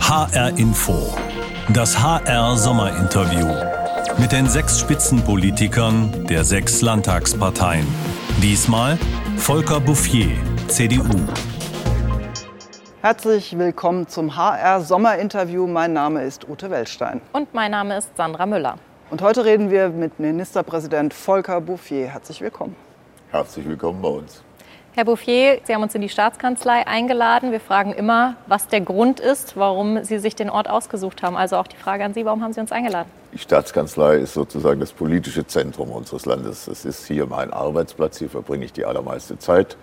HR Info. Das HR Sommerinterview. Mit den sechs Spitzenpolitikern der sechs Landtagsparteien. Diesmal Volker Bouffier, CDU. Herzlich willkommen zum HR Sommerinterview. Mein Name ist Ute Wellstein. Und mein Name ist Sandra Müller. Und heute reden wir mit Ministerpräsident Volker Bouffier. Herzlich willkommen. Herzlich willkommen bei uns. Herr Bouffier, Sie haben uns in die Staatskanzlei eingeladen. Wir fragen immer, was der Grund ist, warum Sie sich den Ort ausgesucht haben. Also auch die Frage an Sie, warum haben Sie uns eingeladen? Die Staatskanzlei ist sozusagen das politische Zentrum unseres Landes. Es ist hier mein Arbeitsplatz, hier verbringe ich die allermeiste Zeit.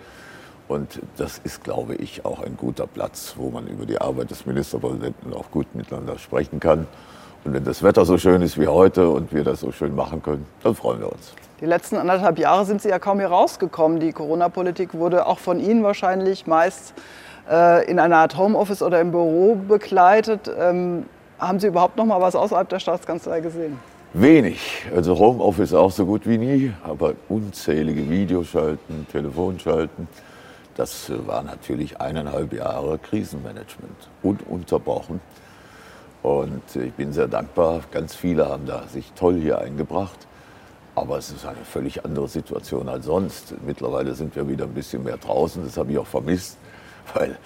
Und das ist, glaube ich, auch ein guter Platz, wo man über die Arbeit des Ministerpräsidenten auch gut miteinander sprechen kann. Und wenn das Wetter so schön ist wie heute und wir das so schön machen können, dann freuen wir uns. Die letzten anderthalb Jahre sind Sie ja kaum hier rausgekommen. Die Corona-Politik wurde auch von Ihnen wahrscheinlich meist äh, in einer Art Homeoffice oder im Büro begleitet. Ähm, haben Sie überhaupt noch mal was außerhalb der Staatskanzlei gesehen? Wenig. Also Homeoffice auch so gut wie nie, aber unzählige Videoschalten, Telefonschalten. Das war natürlich eineinhalb Jahre Krisenmanagement, ununterbrochen. Und ich bin sehr dankbar. Ganz viele haben da sich toll hier eingebracht. Aber es ist eine völlig andere Situation als sonst. Mittlerweile sind wir wieder ein bisschen mehr draußen. Das habe ich auch vermisst, weil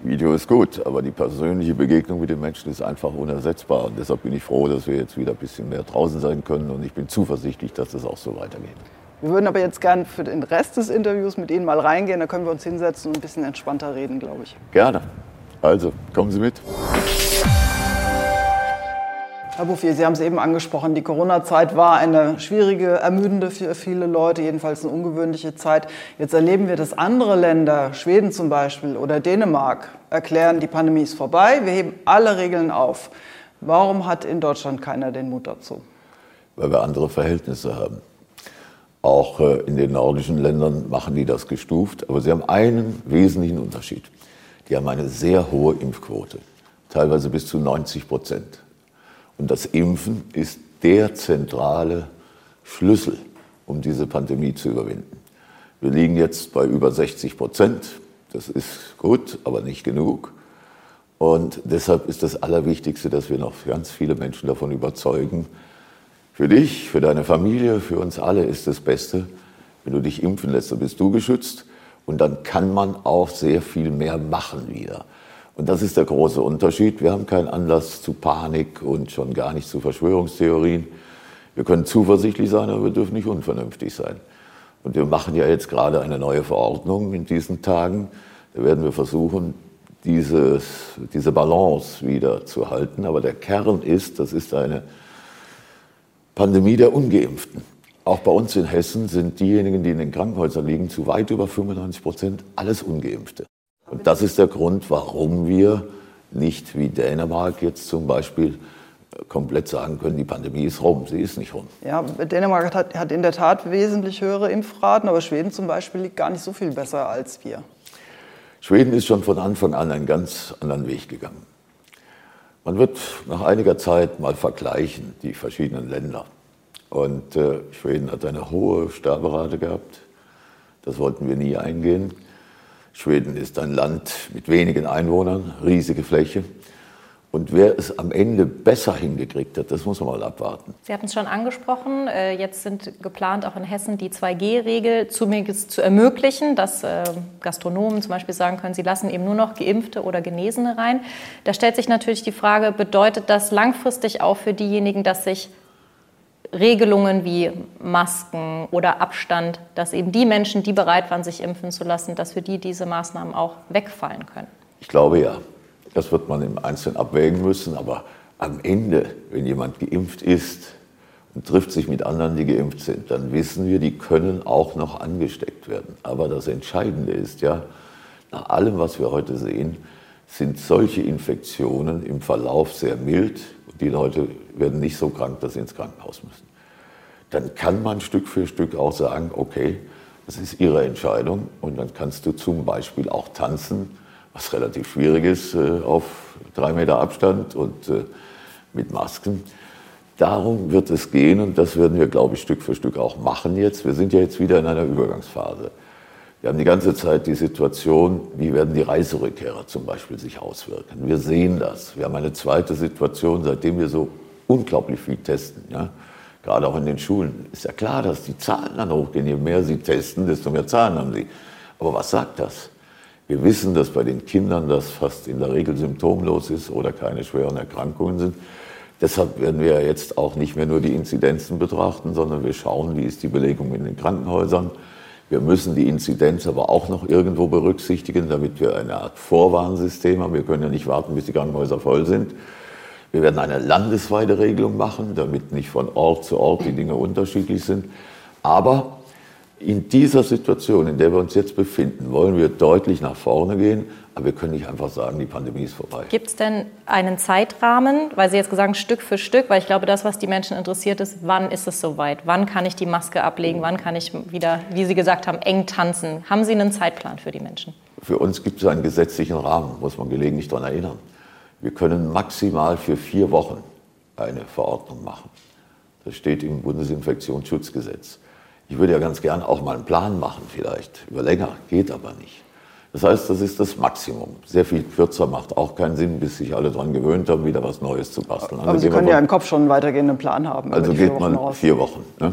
Video ist gut, aber die persönliche Begegnung mit den Menschen ist einfach unersetzbar. Und deshalb bin ich froh, dass wir jetzt wieder ein bisschen mehr draußen sein können. Und ich bin zuversichtlich, dass das auch so weitergeht. Wir würden aber jetzt gern für den Rest des Interviews mit Ihnen mal reingehen. Da können wir uns hinsetzen und ein bisschen entspannter reden, glaube ich. Gerne. Also, kommen Sie mit. Herr Bouffier, Sie haben es eben angesprochen, die Corona-Zeit war eine schwierige, ermüdende für viele Leute, jedenfalls eine ungewöhnliche Zeit. Jetzt erleben wir, dass andere Länder, Schweden zum Beispiel oder Dänemark, erklären, die Pandemie ist vorbei, wir heben alle Regeln auf. Warum hat in Deutschland keiner den Mut dazu? Weil wir andere Verhältnisse haben. Auch äh, in den nordischen Ländern machen die das gestuft, aber sie haben einen wesentlichen Unterschied. Die haben eine sehr hohe Impfquote, teilweise bis zu 90 Prozent. Und das Impfen ist der zentrale Schlüssel, um diese Pandemie zu überwinden. Wir liegen jetzt bei über 60 Prozent. Das ist gut, aber nicht genug. Und deshalb ist das Allerwichtigste, dass wir noch ganz viele Menschen davon überzeugen, für dich, für deine Familie, für uns alle ist das Beste, wenn du dich impfen lässt, dann bist du geschützt. Und dann kann man auch sehr viel mehr machen wieder. Und das ist der große Unterschied. Wir haben keinen Anlass zu Panik und schon gar nicht zu Verschwörungstheorien. Wir können zuversichtlich sein, aber wir dürfen nicht unvernünftig sein. Und wir machen ja jetzt gerade eine neue Verordnung in diesen Tagen. Da werden wir versuchen, dieses, diese Balance wieder zu halten. Aber der Kern ist, das ist eine Pandemie der Ungeimpften. Auch bei uns in Hessen sind diejenigen, die in den Krankenhäusern liegen, zu weit über 95 Prozent alles Ungeimpfte. Und das ist der Grund, warum wir nicht wie Dänemark jetzt zum Beispiel äh, komplett sagen können, die Pandemie ist rum. Sie ist nicht rum. Ja, Dänemark hat, hat in der Tat wesentlich höhere Impfraten, aber Schweden zum Beispiel liegt gar nicht so viel besser als wir. Schweden ist schon von Anfang an einen ganz anderen Weg gegangen. Man wird nach einiger Zeit mal vergleichen, die verschiedenen Länder. Und äh, Schweden hat eine hohe Sterberate gehabt. Das wollten wir nie eingehen. Schweden ist ein Land mit wenigen Einwohnern, riesige Fläche. Und wer es am Ende besser hingekriegt hat, das muss man mal abwarten. Sie hatten es schon angesprochen. Äh, jetzt sind geplant, auch in Hessen die 2G-Regel zumindest zu ermöglichen, dass äh, Gastronomen zum Beispiel sagen können, sie lassen eben nur noch Geimpfte oder Genesene rein. Da stellt sich natürlich die Frage, bedeutet das langfristig auch für diejenigen, dass sich Regelungen wie Masken oder Abstand, dass eben die Menschen, die bereit waren, sich impfen zu lassen, dass für die diese Maßnahmen auch wegfallen können? Ich glaube ja. Das wird man im Einzelnen abwägen müssen. Aber am Ende, wenn jemand geimpft ist und trifft sich mit anderen, die geimpft sind, dann wissen wir, die können auch noch angesteckt werden. Aber das Entscheidende ist ja, nach allem, was wir heute sehen, sind solche Infektionen im Verlauf sehr mild. Die Leute werden nicht so krank, dass sie ins Krankenhaus müssen. Dann kann man Stück für Stück auch sagen, okay, das ist Ihre Entscheidung und dann kannst du zum Beispiel auch tanzen, was relativ schwierig ist, äh, auf drei Meter Abstand und äh, mit Masken. Darum wird es gehen und das werden wir, glaube ich, Stück für Stück auch machen jetzt. Wir sind ja jetzt wieder in einer Übergangsphase. Wir haben die ganze Zeit die Situation, wie werden die Reiserückkehrer zum Beispiel sich auswirken. Wir sehen das. Wir haben eine zweite Situation, seitdem wir so unglaublich viel testen. Ja? Gerade auch in den Schulen ist ja klar, dass die Zahlen dann hochgehen. Je mehr sie testen, desto mehr Zahlen haben sie. Aber was sagt das? Wir wissen, dass bei den Kindern das fast in der Regel symptomlos ist oder keine schweren Erkrankungen sind. Deshalb werden wir jetzt auch nicht mehr nur die Inzidenzen betrachten, sondern wir schauen, wie ist die Belegung in den Krankenhäusern wir müssen die Inzidenz aber auch noch irgendwo berücksichtigen, damit wir eine Art Vorwarnsystem haben. Wir können ja nicht warten, bis die Krankenhäuser voll sind. Wir werden eine landesweite Regelung machen, damit nicht von Ort zu Ort die Dinge unterschiedlich sind. Aber in dieser Situation, in der wir uns jetzt befinden, wollen wir deutlich nach vorne gehen. Aber wir können nicht einfach sagen, die Pandemie ist vorbei. Gibt es denn einen Zeitrahmen, weil Sie jetzt gesagt haben, Stück für Stück, weil ich glaube, das, was die Menschen interessiert, ist, wann ist es soweit? Wann kann ich die Maske ablegen? Wann kann ich wieder, wie Sie gesagt haben, eng tanzen? Haben Sie einen Zeitplan für die Menschen? Für uns gibt es einen gesetzlichen Rahmen, muss man gelegentlich daran erinnern. Wir können maximal für vier Wochen eine Verordnung machen. Das steht im Bundesinfektionsschutzgesetz. Ich würde ja ganz gern auch mal einen Plan machen, vielleicht über länger, geht aber nicht. Das heißt, das ist das Maximum. Sehr viel kürzer macht auch keinen Sinn, bis sich alle daran gewöhnt haben, wieder was Neues zu basteln. Aber also Sie können ja im Kopf schon einen weitergehenden Plan haben. Also geht man raus. vier Wochen. Ne?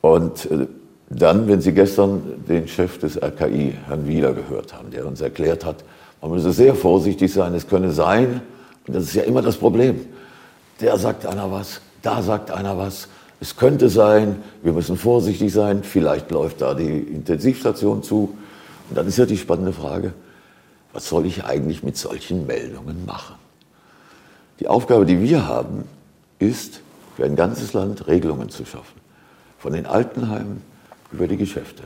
Und äh, dann, wenn Sie gestern den Chef des RKI, Herrn Wieler, gehört haben, der uns erklärt hat, man müsse sehr vorsichtig sein, es könne sein, und das ist ja immer das Problem, der sagt einer was, da sagt einer was, es könnte sein, wir müssen vorsichtig sein, vielleicht läuft da die Intensivstation zu, und dann ist ja die spannende Frage, was soll ich eigentlich mit solchen Meldungen machen? Die Aufgabe, die wir haben, ist, für ein ganzes Land Regelungen zu schaffen. Von den Altenheimen über die Geschäfte.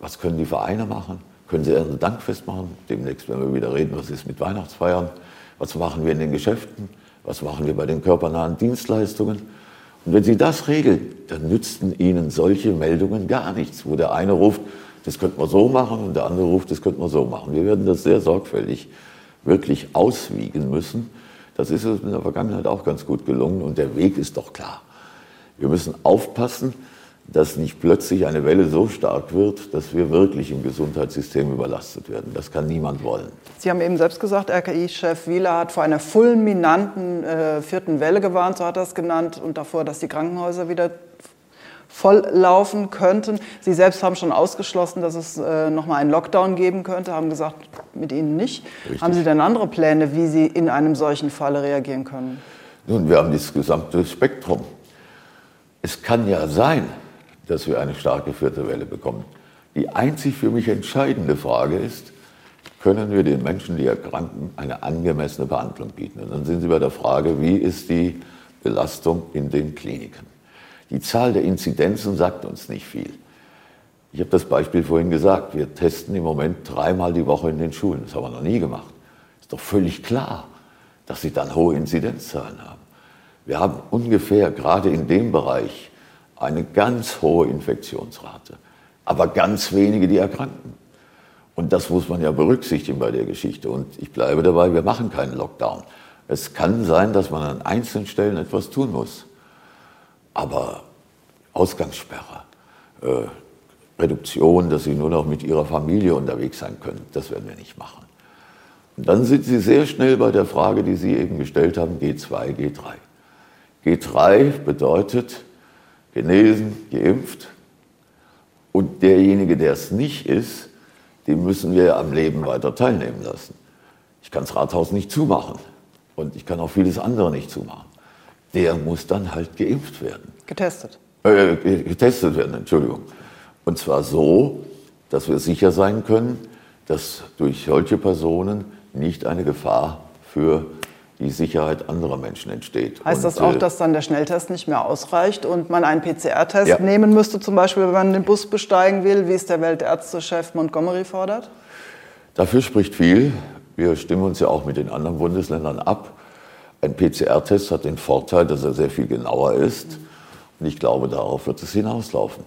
Was können die Vereine machen? Können sie ein Dankfest machen? Demnächst werden wir wieder reden, was ist mit Weihnachtsfeiern? Was machen wir in den Geschäften? Was machen wir bei den körpernahen Dienstleistungen? Und wenn Sie das regeln, dann nützten Ihnen solche Meldungen gar nichts, wo der eine ruft, das könnte man so machen und der andere ruft, das könnte man so machen. Wir werden das sehr sorgfältig wirklich auswiegen müssen. Das ist uns in der Vergangenheit auch ganz gut gelungen und der Weg ist doch klar. Wir müssen aufpassen, dass nicht plötzlich eine Welle so stark wird, dass wir wirklich im Gesundheitssystem überlastet werden. Das kann niemand wollen. Sie haben eben selbst gesagt, RKI-Chef Wieler hat vor einer fulminanten äh, vierten Welle gewarnt, so hat er es genannt, und davor, dass die Krankenhäuser wieder volllaufen könnten. Sie selbst haben schon ausgeschlossen, dass es äh, nochmal einen Lockdown geben könnte, haben gesagt, mit Ihnen nicht. Richtig. Haben Sie denn andere Pläne, wie Sie in einem solchen Falle reagieren können? Nun, wir haben das gesamte Spektrum. Es kann ja sein, dass wir eine starke vierte Welle bekommen. Die einzig für mich entscheidende Frage ist, können wir den Menschen, die erkranken, eine angemessene Behandlung bieten? Und dann sind Sie bei der Frage, wie ist die Belastung in den Kliniken? Die Zahl der Inzidenzen sagt uns nicht viel. Ich habe das Beispiel vorhin gesagt. Wir testen im Moment dreimal die Woche in den Schulen. Das haben wir noch nie gemacht. Ist doch völlig klar, dass sie dann hohe Inzidenzzahlen haben. Wir haben ungefähr gerade in dem Bereich eine ganz hohe Infektionsrate, aber ganz wenige, die erkranken. Und das muss man ja berücksichtigen bei der Geschichte. Und ich bleibe dabei, wir machen keinen Lockdown. Es kann sein, dass man an einzelnen Stellen etwas tun muss. Aber Ausgangssperre, äh, Reduktion, dass sie nur noch mit ihrer Familie unterwegs sein können, das werden wir nicht machen. Und dann sind Sie sehr schnell bei der Frage, die Sie eben gestellt haben, G2, G3. G3 bedeutet genesen, geimpft. Und derjenige, der es nicht ist, den müssen wir am Leben weiter teilnehmen lassen. Ich kann das Rathaus nicht zumachen und ich kann auch vieles andere nicht zumachen der muss dann halt geimpft werden. Getestet. Äh, getestet werden, Entschuldigung. Und zwar so, dass wir sicher sein können, dass durch solche Personen nicht eine Gefahr für die Sicherheit anderer Menschen entsteht. Heißt das auch, äh, dass dann der Schnelltest nicht mehr ausreicht und man einen PCR-Test ja. nehmen müsste, zum Beispiel, wenn man den Bus besteigen will, wie es der Weltärztechef Montgomery fordert? Dafür spricht viel. Wir stimmen uns ja auch mit den anderen Bundesländern ab. Ein PCR-Test hat den Vorteil, dass er sehr viel genauer ist. Und ich glaube, darauf wird es hinauslaufen.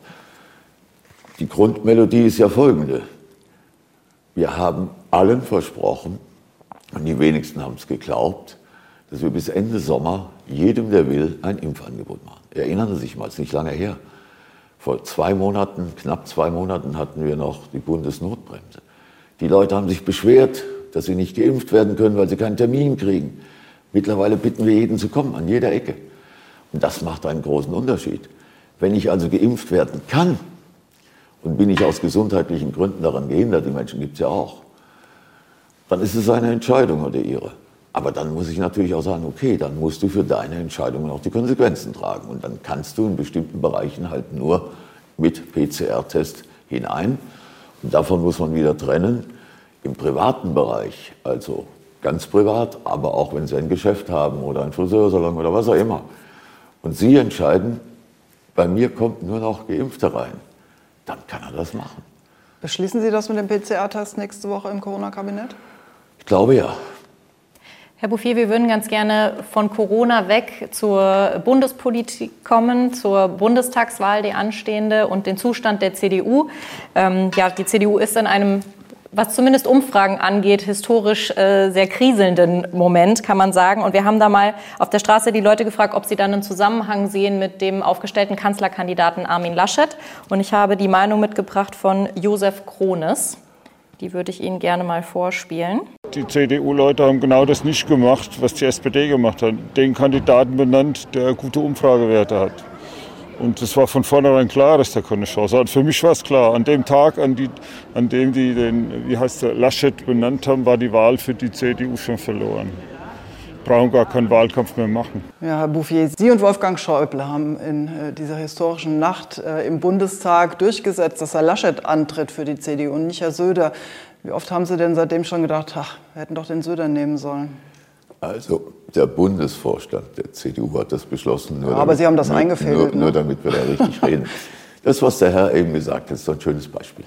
Die Grundmelodie ist ja folgende. Wir haben allen versprochen, und die wenigsten haben es geglaubt, dass wir bis Ende Sommer jedem, der will, ein Impfangebot machen. Erinnern Sie sich mal, es ist nicht lange her. Vor zwei Monaten, knapp zwei Monaten hatten wir noch die Bundesnotbremse. Die Leute haben sich beschwert, dass sie nicht geimpft werden können, weil sie keinen Termin kriegen. Mittlerweile bitten wir jeden zu kommen, an jeder Ecke. Und das macht einen großen Unterschied. Wenn ich also geimpft werden kann und bin ich aus gesundheitlichen Gründen daran gehindert, die Menschen gibt es ja auch, dann ist es eine Entscheidung oder ihre. Aber dann muss ich natürlich auch sagen, okay, dann musst du für deine Entscheidungen auch die Konsequenzen tragen. Und dann kannst du in bestimmten Bereichen halt nur mit PCR-Test hinein. Und davon muss man wieder trennen. Im privaten Bereich, also ganz privat, aber auch wenn Sie ein Geschäft haben oder ein Friseursalon oder was auch immer. Und Sie entscheiden, bei mir kommt nur noch Geimpfte rein. Dann kann er das machen. Beschließen Sie das mit dem PCR-Test nächste Woche im Corona-Kabinett? Ich glaube ja. Herr Bouffier, wir würden ganz gerne von Corona weg zur Bundespolitik kommen, zur Bundestagswahl, die anstehende und den Zustand der CDU. Ähm, ja, die CDU ist in einem was zumindest Umfragen angeht, historisch äh, sehr kriselnden Moment, kann man sagen. Und wir haben da mal auf der Straße die Leute gefragt, ob sie dann einen Zusammenhang sehen mit dem aufgestellten Kanzlerkandidaten Armin Laschet. Und ich habe die Meinung mitgebracht von Josef Krones. Die würde ich Ihnen gerne mal vorspielen. Die CDU-Leute haben genau das nicht gemacht, was die SPD gemacht hat. Den Kandidaten benannt, der gute Umfragewerte hat. Und es war von vornherein klar, dass der keine Chance hat. Für mich war es klar. An dem Tag, an, die, an dem die den, wie heißt der, Laschet benannt haben, war die Wahl für die CDU schon verloren. Brauchen gar keinen Wahlkampf mehr machen. Ja, Herr Bouffier, Sie und Wolfgang Schäuble haben in äh, dieser historischen Nacht äh, im Bundestag durchgesetzt, dass Herr Laschet antritt für die CDU und nicht Herr Söder. Wie oft haben Sie denn seitdem schon gedacht, ach, wir hätten doch den Söder nehmen sollen? Also der Bundesvorstand der CDU hat das beschlossen. Nur aber damit, Sie haben das nur, eingefädelt. Nur, nur, damit wir da richtig reden. Das, was der Herr eben gesagt hat, ist so ein schönes Beispiel.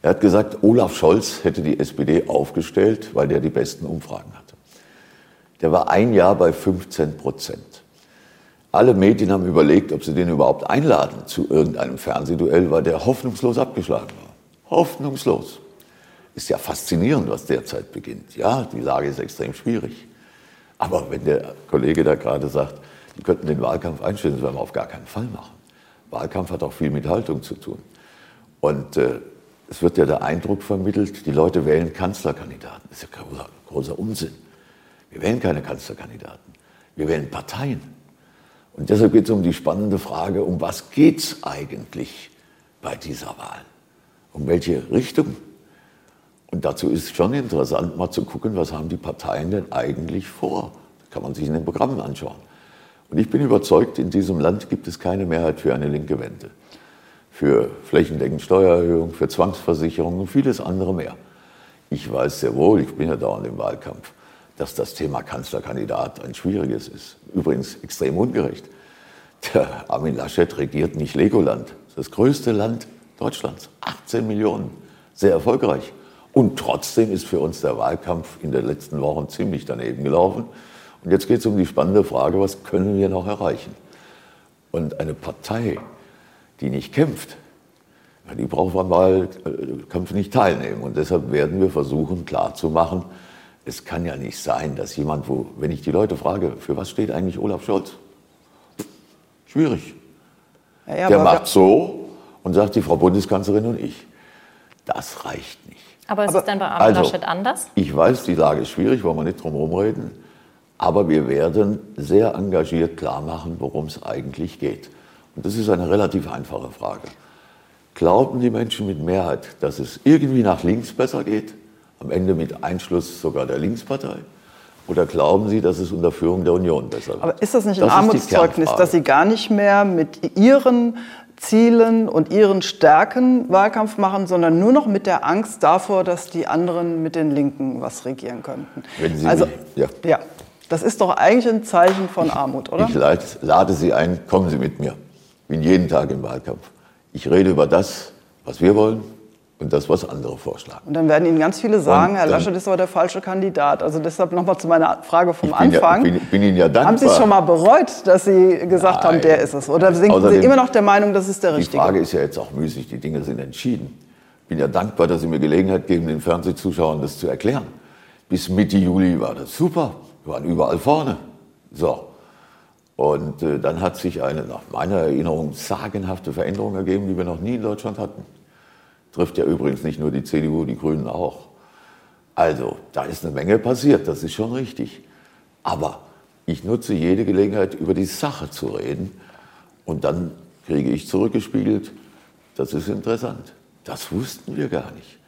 Er hat gesagt, Olaf Scholz hätte die SPD aufgestellt, weil der die besten Umfragen hatte. Der war ein Jahr bei 15 Prozent. Alle Medien haben überlegt, ob sie den überhaupt einladen zu irgendeinem Fernsehduell, weil der hoffnungslos abgeschlagen war. Hoffnungslos. Ist ja faszinierend, was derzeit beginnt. Ja, die Lage ist extrem schwierig. Aber wenn der Kollege da gerade sagt, die könnten den Wahlkampf einstellen, das werden wir auf gar keinen Fall machen. Wahlkampf hat auch viel mit Haltung zu tun. Und äh, es wird ja der Eindruck vermittelt, die Leute wählen Kanzlerkandidaten. Das ist ja großer, großer Unsinn. Wir wählen keine Kanzlerkandidaten. Wir wählen Parteien. Und deshalb geht es um die spannende Frage, um was geht es eigentlich bei dieser Wahl? Um welche Richtung und dazu ist schon interessant, mal zu gucken, was haben die Parteien denn eigentlich vor. Das kann man sich in den Programmen anschauen. Und ich bin überzeugt, in diesem Land gibt es keine Mehrheit für eine linke Wende. Für flächendeckend Steuererhöhung, für Zwangsversicherung und vieles andere mehr. Ich weiß sehr wohl, ich bin ja dauernd im Wahlkampf, dass das Thema Kanzlerkandidat ein schwieriges ist. Übrigens extrem ungerecht. Der Armin Laschet regiert nicht Legoland. Das größte Land Deutschlands. 18 Millionen. Sehr erfolgreich. Und trotzdem ist für uns der Wahlkampf in den letzten Wochen ziemlich daneben gelaufen. Und jetzt geht es um die spannende Frage, was können wir noch erreichen? Und eine Partei, die nicht kämpft, die braucht am Wahlkampf nicht teilnehmen. Und deshalb werden wir versuchen klarzumachen, es kann ja nicht sein, dass jemand, wo, wenn ich die Leute frage, für was steht eigentlich Olaf Scholz? Schwierig. Ja, ja, Der macht so und sagt die Frau Bundeskanzlerin und ich. Das reicht nicht. Aber ist aber, es denn bei Armin also, Laschet anders? Ich weiß, die Lage ist schwierig, wollen wir nicht drum herum reden. Aber wir werden sehr engagiert klar machen, worum es eigentlich geht. Und das ist eine relativ einfache Frage. Glauben die Menschen mit Mehrheit, dass es irgendwie nach links besser geht? Am Ende mit Einschluss sogar der Linkspartei? Oder glauben Sie, dass es unter Führung der Union besser wird? Aber ist das nicht ein das Armutszeugnis, dass Sie gar nicht mehr mit Ihren Zielen und ihren Stärken Wahlkampf machen, sondern nur noch mit der Angst davor, dass die anderen mit den Linken was regieren könnten. Wenn Sie also, ja. ja, das ist doch eigentlich ein Zeichen von Armut, oder? Ich lade, lade Sie ein, kommen Sie mit mir. Ich bin jeden Tag im Wahlkampf. Ich rede über das, was wir wollen, und das, was andere vorschlagen. Und dann werden Ihnen ganz viele sagen, Herr Laschet ist aber der falsche Kandidat. Also deshalb nochmal zu meiner Frage vom ich Anfang. Ja, bin, bin, Ihnen ja dankbar. Haben Sie es schon mal bereut, dass Sie gesagt Nein. haben, der ist es? Oder sind Außerdem, Sie immer noch der Meinung, das ist der Richtige? Die Frage ist ja jetzt auch müßig, die Dinge sind entschieden. Ich bin ja dankbar, dass Sie mir Gelegenheit geben, den Fernsehzuschauern das zu erklären. Bis Mitte Juli war das super. Wir waren überall vorne. So. Und äh, dann hat sich eine, nach meiner Erinnerung, sagenhafte Veränderung ergeben, die wir noch nie in Deutschland hatten. Trifft ja übrigens nicht nur die CDU, die Grünen auch. Also, da ist eine Menge passiert, das ist schon richtig. Aber ich nutze jede Gelegenheit, über die Sache zu reden. Und dann kriege ich zurückgespiegelt, das ist interessant. Das wussten wir gar nicht.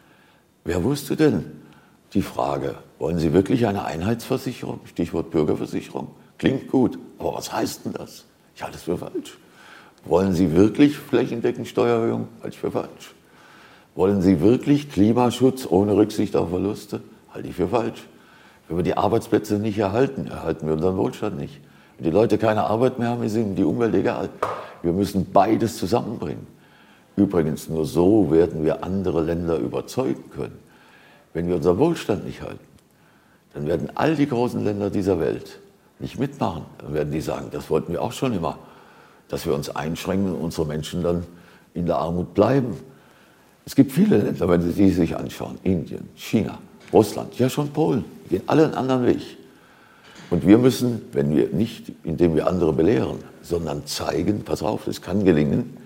Wer wusste denn die Frage, wollen Sie wirklich eine Einheitsversicherung? Stichwort Bürgerversicherung. Klingt gut, aber was heißt denn das? Ich halte es für falsch. Wollen Sie wirklich flächendeckend Steuererhöhung? Halte ich für falsch. Wollen Sie wirklich Klimaschutz ohne Rücksicht auf Verluste? Halte ich für falsch. Wenn wir die Arbeitsplätze nicht erhalten, erhalten wir unseren Wohlstand nicht. Wenn die Leute keine Arbeit mehr haben, ist ihnen die Umwelt egal. Wir müssen beides zusammenbringen. Übrigens, nur so werden wir andere Länder überzeugen können. Wenn wir unseren Wohlstand nicht halten, dann werden all die großen Länder dieser Welt nicht mitmachen. Dann werden die sagen, das wollten wir auch schon immer, dass wir uns einschränken und unsere Menschen dann in der Armut bleiben. Es gibt viele Länder, wenn Sie die sich anschauen, Indien, China, Russland, ja schon Polen, die gehen alle einen anderen Weg. Und wir müssen, wenn wir nicht, indem wir andere belehren, sondern zeigen, pass auf, es kann gelingen,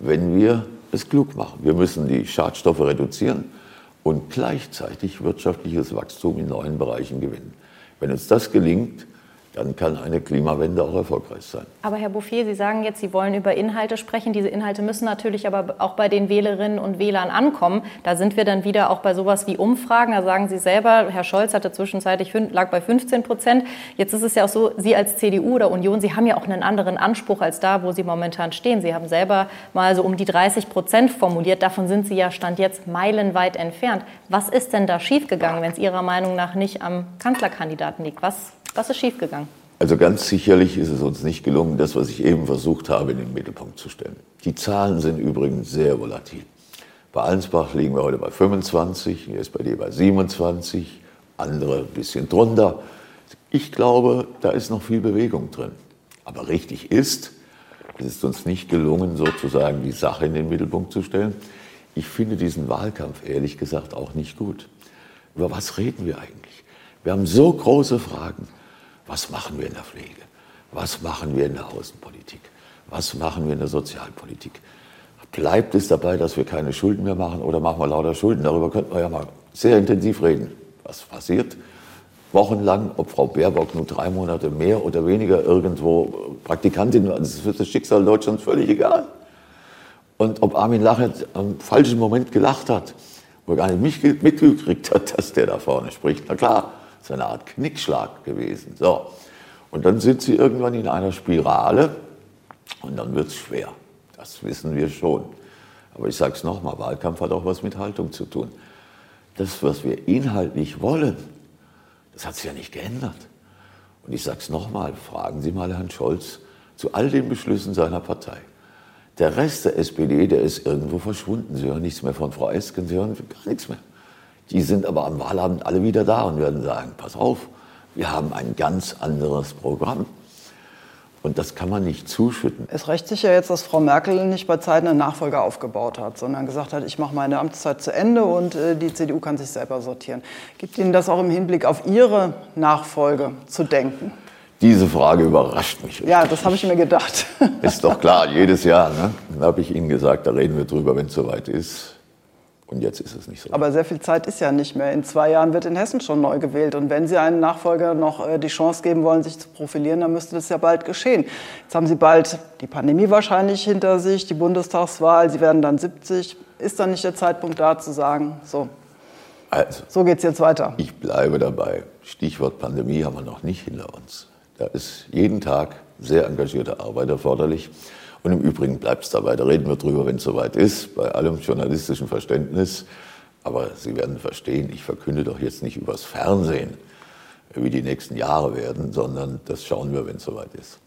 wenn wir es klug machen. Wir müssen die Schadstoffe reduzieren und gleichzeitig wirtschaftliches Wachstum in neuen Bereichen gewinnen. Wenn uns das gelingt, dann kann eine Klimawende auch erfolgreich sein. Aber Herr Bouffier, Sie sagen jetzt, Sie wollen über Inhalte sprechen. Diese Inhalte müssen natürlich aber auch bei den Wählerinnen und Wählern ankommen. Da sind wir dann wieder auch bei sowas wie Umfragen. Da sagen Sie selber, Herr Scholz hatte zwischenzeitlich lag bei 15 Prozent. Jetzt ist es ja auch so, Sie als CDU oder Union, Sie haben ja auch einen anderen Anspruch als da, wo Sie momentan stehen. Sie haben selber mal so um die 30 Prozent formuliert. Davon sind Sie ja Stand jetzt meilenweit entfernt. Was ist denn da schiefgegangen, wenn es Ihrer Meinung nach nicht am Kanzlerkandidaten liegt? Was was ist schiefgegangen? Also ganz sicherlich ist es uns nicht gelungen, das, was ich eben versucht habe, in den Mittelpunkt zu stellen. Die Zahlen sind übrigens sehr volatil. Bei Allensbach liegen wir heute bei 25, die SPD bei 27, andere ein bisschen drunter. Ich glaube, da ist noch viel Bewegung drin. Aber richtig ist, es ist uns nicht gelungen, sozusagen die Sache in den Mittelpunkt zu stellen. Ich finde diesen Wahlkampf ehrlich gesagt auch nicht gut. Über was reden wir eigentlich? Wir haben so große Fragen. Was machen wir in der Pflege? Was machen wir in der Außenpolitik? Was machen wir in der Sozialpolitik? Bleibt es dabei, dass wir keine Schulden mehr machen oder machen wir lauter Schulden? Darüber könnten wir ja mal sehr intensiv reden. Was passiert? Wochenlang, ob Frau Baerbock nur drei Monate mehr oder weniger irgendwo Praktikantin war, das ist für das Schicksal Deutschlands völlig egal. Und ob Armin Laschet am falschen Moment gelacht hat, wo er gar nicht mitgekriegt hat, dass der da vorne spricht. Na klar, ist eine Art Knickschlag gewesen. So. Und dann sind sie irgendwann in einer Spirale und dann wird es schwer. Das wissen wir schon. Aber ich sage es nochmal, Wahlkampf hat auch was mit Haltung zu tun. Das, was wir inhaltlich wollen, das hat sich ja nicht geändert. Und ich sage es nochmal, fragen Sie mal Herrn Scholz zu all den Beschlüssen seiner Partei. Der Rest der SPD, der ist irgendwo verschwunden. Sie hören nichts mehr von Frau Esken, Sie hören gar nichts mehr. Die sind aber am Wahlabend alle wieder da und werden sagen, pass auf, wir haben ein ganz anderes Programm. Und das kann man nicht zuschütten. Es rächt sich ja jetzt, dass Frau Merkel nicht bei Zeiten einen Nachfolger aufgebaut hat, sondern gesagt hat, ich mache meine Amtszeit zu Ende und äh, die CDU kann sich selber sortieren. Gibt Ihnen das auch im Hinblick auf Ihre Nachfolge zu denken? Diese Frage überrascht mich. Richtig. Ja, das habe ich mir gedacht. Ist doch klar, jedes Jahr. Ne? Dann habe ich Ihnen gesagt, da reden wir drüber, wenn es soweit ist. Und jetzt ist es nicht so. Aber sehr viel Zeit ist ja nicht mehr. In zwei Jahren wird in Hessen schon neu gewählt. Und wenn Sie einem Nachfolger noch äh, die Chance geben wollen, sich zu profilieren, dann müsste das ja bald geschehen. Jetzt haben Sie bald die Pandemie wahrscheinlich hinter sich, die Bundestagswahl. Sie werden dann 70. Ist dann nicht der Zeitpunkt da zu sagen, so, also, so geht es jetzt weiter? Ich bleibe dabei. Stichwort Pandemie haben wir noch nicht hinter uns. Da ist jeden Tag sehr engagierte Arbeit erforderlich. Und im Übrigen bleibt es dabei, da reden wir drüber, wenn es soweit ist, bei allem journalistischen Verständnis. Aber Sie werden verstehen, ich verkünde doch jetzt nicht übers Fernsehen, wie die nächsten Jahre werden, sondern das schauen wir, wenn es soweit ist.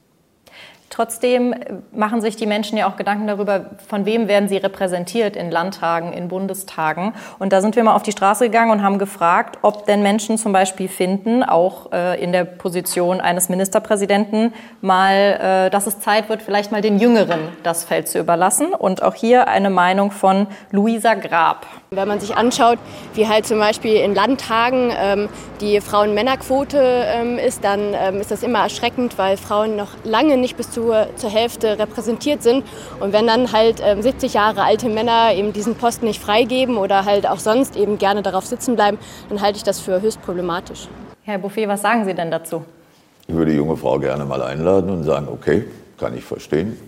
Trotzdem machen sich die Menschen ja auch Gedanken darüber, von wem werden sie repräsentiert in Landtagen, in Bundestagen. Und da sind wir mal auf die Straße gegangen und haben gefragt, ob denn Menschen zum Beispiel finden, auch äh, in der Position eines Ministerpräsidenten, mal, äh, dass es Zeit wird, vielleicht mal den Jüngeren das Feld zu überlassen. Und auch hier eine Meinung von Luisa Grab. Wenn man sich anschaut, wie halt zum Beispiel in Landtagen ähm, die Frauen-Männer-Quote ähm, ist, dann ähm, ist das immer erschreckend, weil Frauen noch lange nicht bis zur, zur Hälfte repräsentiert sind. Und wenn dann halt 70 ähm, Jahre alte Männer eben diesen Posten nicht freigeben oder halt auch sonst eben gerne darauf sitzen bleiben, dann halte ich das für höchst problematisch. Herr Bouffier, was sagen Sie denn dazu? Ich würde die junge Frau gerne mal einladen und sagen, okay, kann ich verstehen,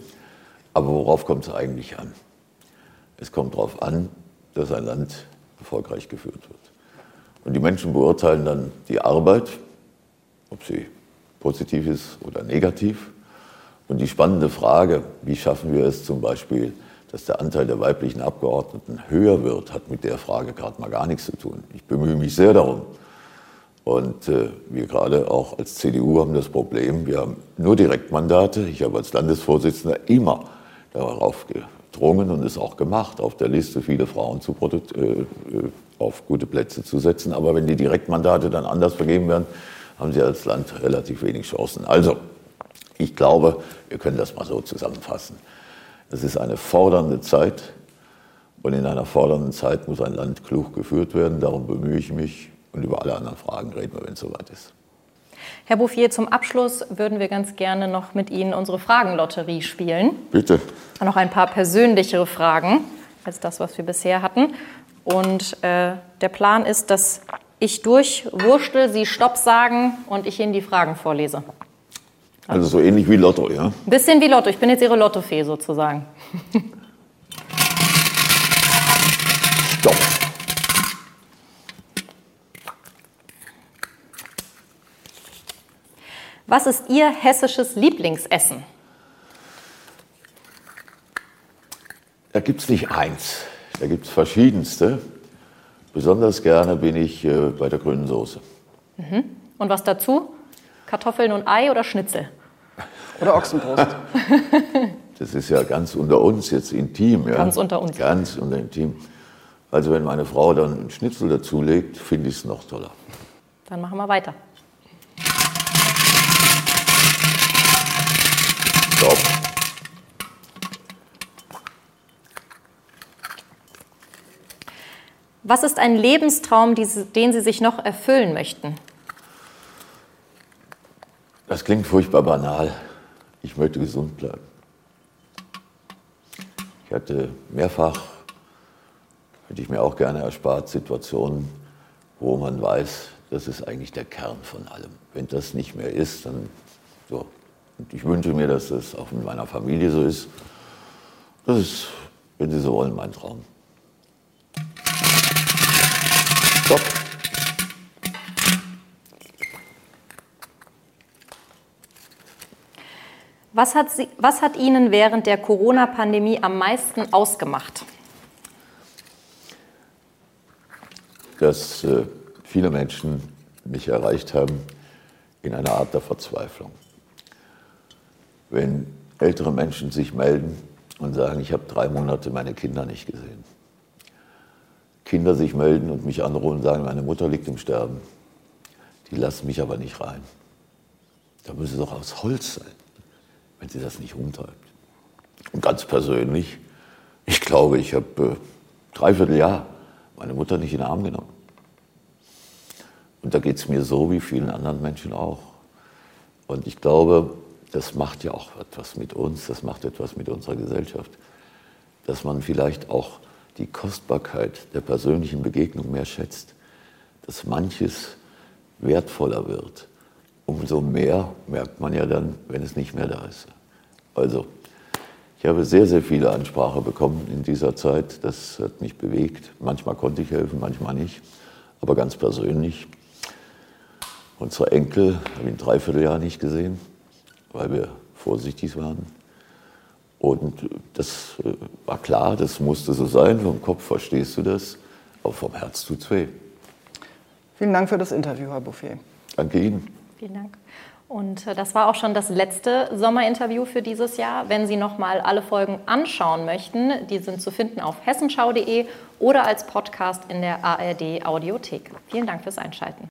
aber worauf kommt es eigentlich an? Es kommt darauf an, dass ein Land erfolgreich geführt wird. Und die Menschen beurteilen dann die Arbeit, ob sie positiv ist oder negativ. Und die spannende Frage, wie schaffen wir es zum Beispiel, dass der Anteil der weiblichen Abgeordneten höher wird, hat mit der Frage gerade mal gar nichts zu tun. Ich bemühe mich sehr darum. Und äh, wir gerade auch als CDU haben das Problem, wir haben nur Direktmandate. Ich habe als Landesvorsitzender immer darauf gedrungen und es auch gemacht, auf der Liste viele Frauen zu äh, äh, auf gute Plätze zu setzen. Aber wenn die Direktmandate dann anders vergeben werden, haben sie als Land relativ wenig Chancen. Also, ich glaube, wir können das mal so zusammenfassen. Es ist eine fordernde Zeit und in einer fordernden Zeit muss ein Land klug geführt werden. Darum bemühe ich mich und über alle anderen Fragen reden wir, wenn es soweit ist. Herr Bouffier, zum Abschluss würden wir ganz gerne noch mit Ihnen unsere Fragenlotterie spielen. Bitte. Noch ein paar persönlichere Fragen als das, was wir bisher hatten. Und äh, der Plan ist, dass ich durchwurschtel, Sie Stopp sagen und ich Ihnen die Fragen vorlese. Also so ähnlich wie Lotto, ja? Ein bisschen wie Lotto. Ich bin jetzt Ihre Lottofee sozusagen. Stopp. Was ist Ihr hessisches Lieblingsessen? Da gibt es nicht eins. Da gibt es verschiedenste. Besonders gerne bin ich äh, bei der grünen Soße. Mhm. Und was dazu? Kartoffeln und Ei oder Schnitzel? Oder Ochsenbrust? das ist ja ganz unter uns jetzt intim. Ja? Ganz unter uns. Ganz unter intim. Also wenn meine Frau dann einen Schnitzel dazulegt, finde ich es noch toller. Dann machen wir weiter. Stopp. Was ist ein Lebenstraum, den Sie sich noch erfüllen möchten? Das klingt furchtbar banal. Ich möchte gesund bleiben. Ich hatte mehrfach, hätte ich mir auch gerne erspart, Situationen, wo man weiß, das ist eigentlich der Kern von allem. Wenn das nicht mehr ist, dann so, und ich wünsche mir, dass das auch mit meiner Familie so ist. Das ist, wenn Sie so wollen, mein Traum. Stopp. Was hat, Sie, was hat Ihnen während der Corona-Pandemie am meisten ausgemacht? Dass äh, viele Menschen mich erreicht haben in einer Art der Verzweiflung wenn ältere Menschen sich melden und sagen, ich habe drei Monate meine Kinder nicht gesehen. Kinder sich melden und mich anrufen und sagen, meine Mutter liegt im Sterben. Die lassen mich aber nicht rein. Da müssen sie doch aus Holz sein, wenn sie das nicht umtreibt. Und ganz persönlich, ich glaube, ich habe äh, dreiviertel Jahr meine Mutter nicht in den Arm genommen. Und da geht es mir so wie vielen anderen Menschen auch. Und ich glaube, das macht ja auch etwas mit uns, das macht etwas mit unserer Gesellschaft, dass man vielleicht auch die Kostbarkeit der persönlichen Begegnung mehr schätzt, dass manches wertvoller wird. Umso mehr merkt man ja dann, wenn es nicht mehr da ist. Also, ich habe sehr, sehr viele Ansprache bekommen in dieser Zeit. Das hat mich bewegt. Manchmal konnte ich helfen, manchmal nicht. Aber ganz persönlich. Unsere Enkel habe ich ein Dreivierteljahr nicht gesehen weil wir vorsichtig waren. Und das äh, war klar, das musste so sein. Vom Kopf verstehst du das, aber vom Herz tut es weh. Vielen Dank für das Interview, Herr Bouffier. Danke Ihnen. Vielen Dank. Und äh, das war auch schon das letzte Sommerinterview für dieses Jahr. Wenn Sie noch mal alle Folgen anschauen möchten, die sind zu finden auf hessenschau.de oder als Podcast in der ARD Audiothek. Vielen Dank fürs Einschalten.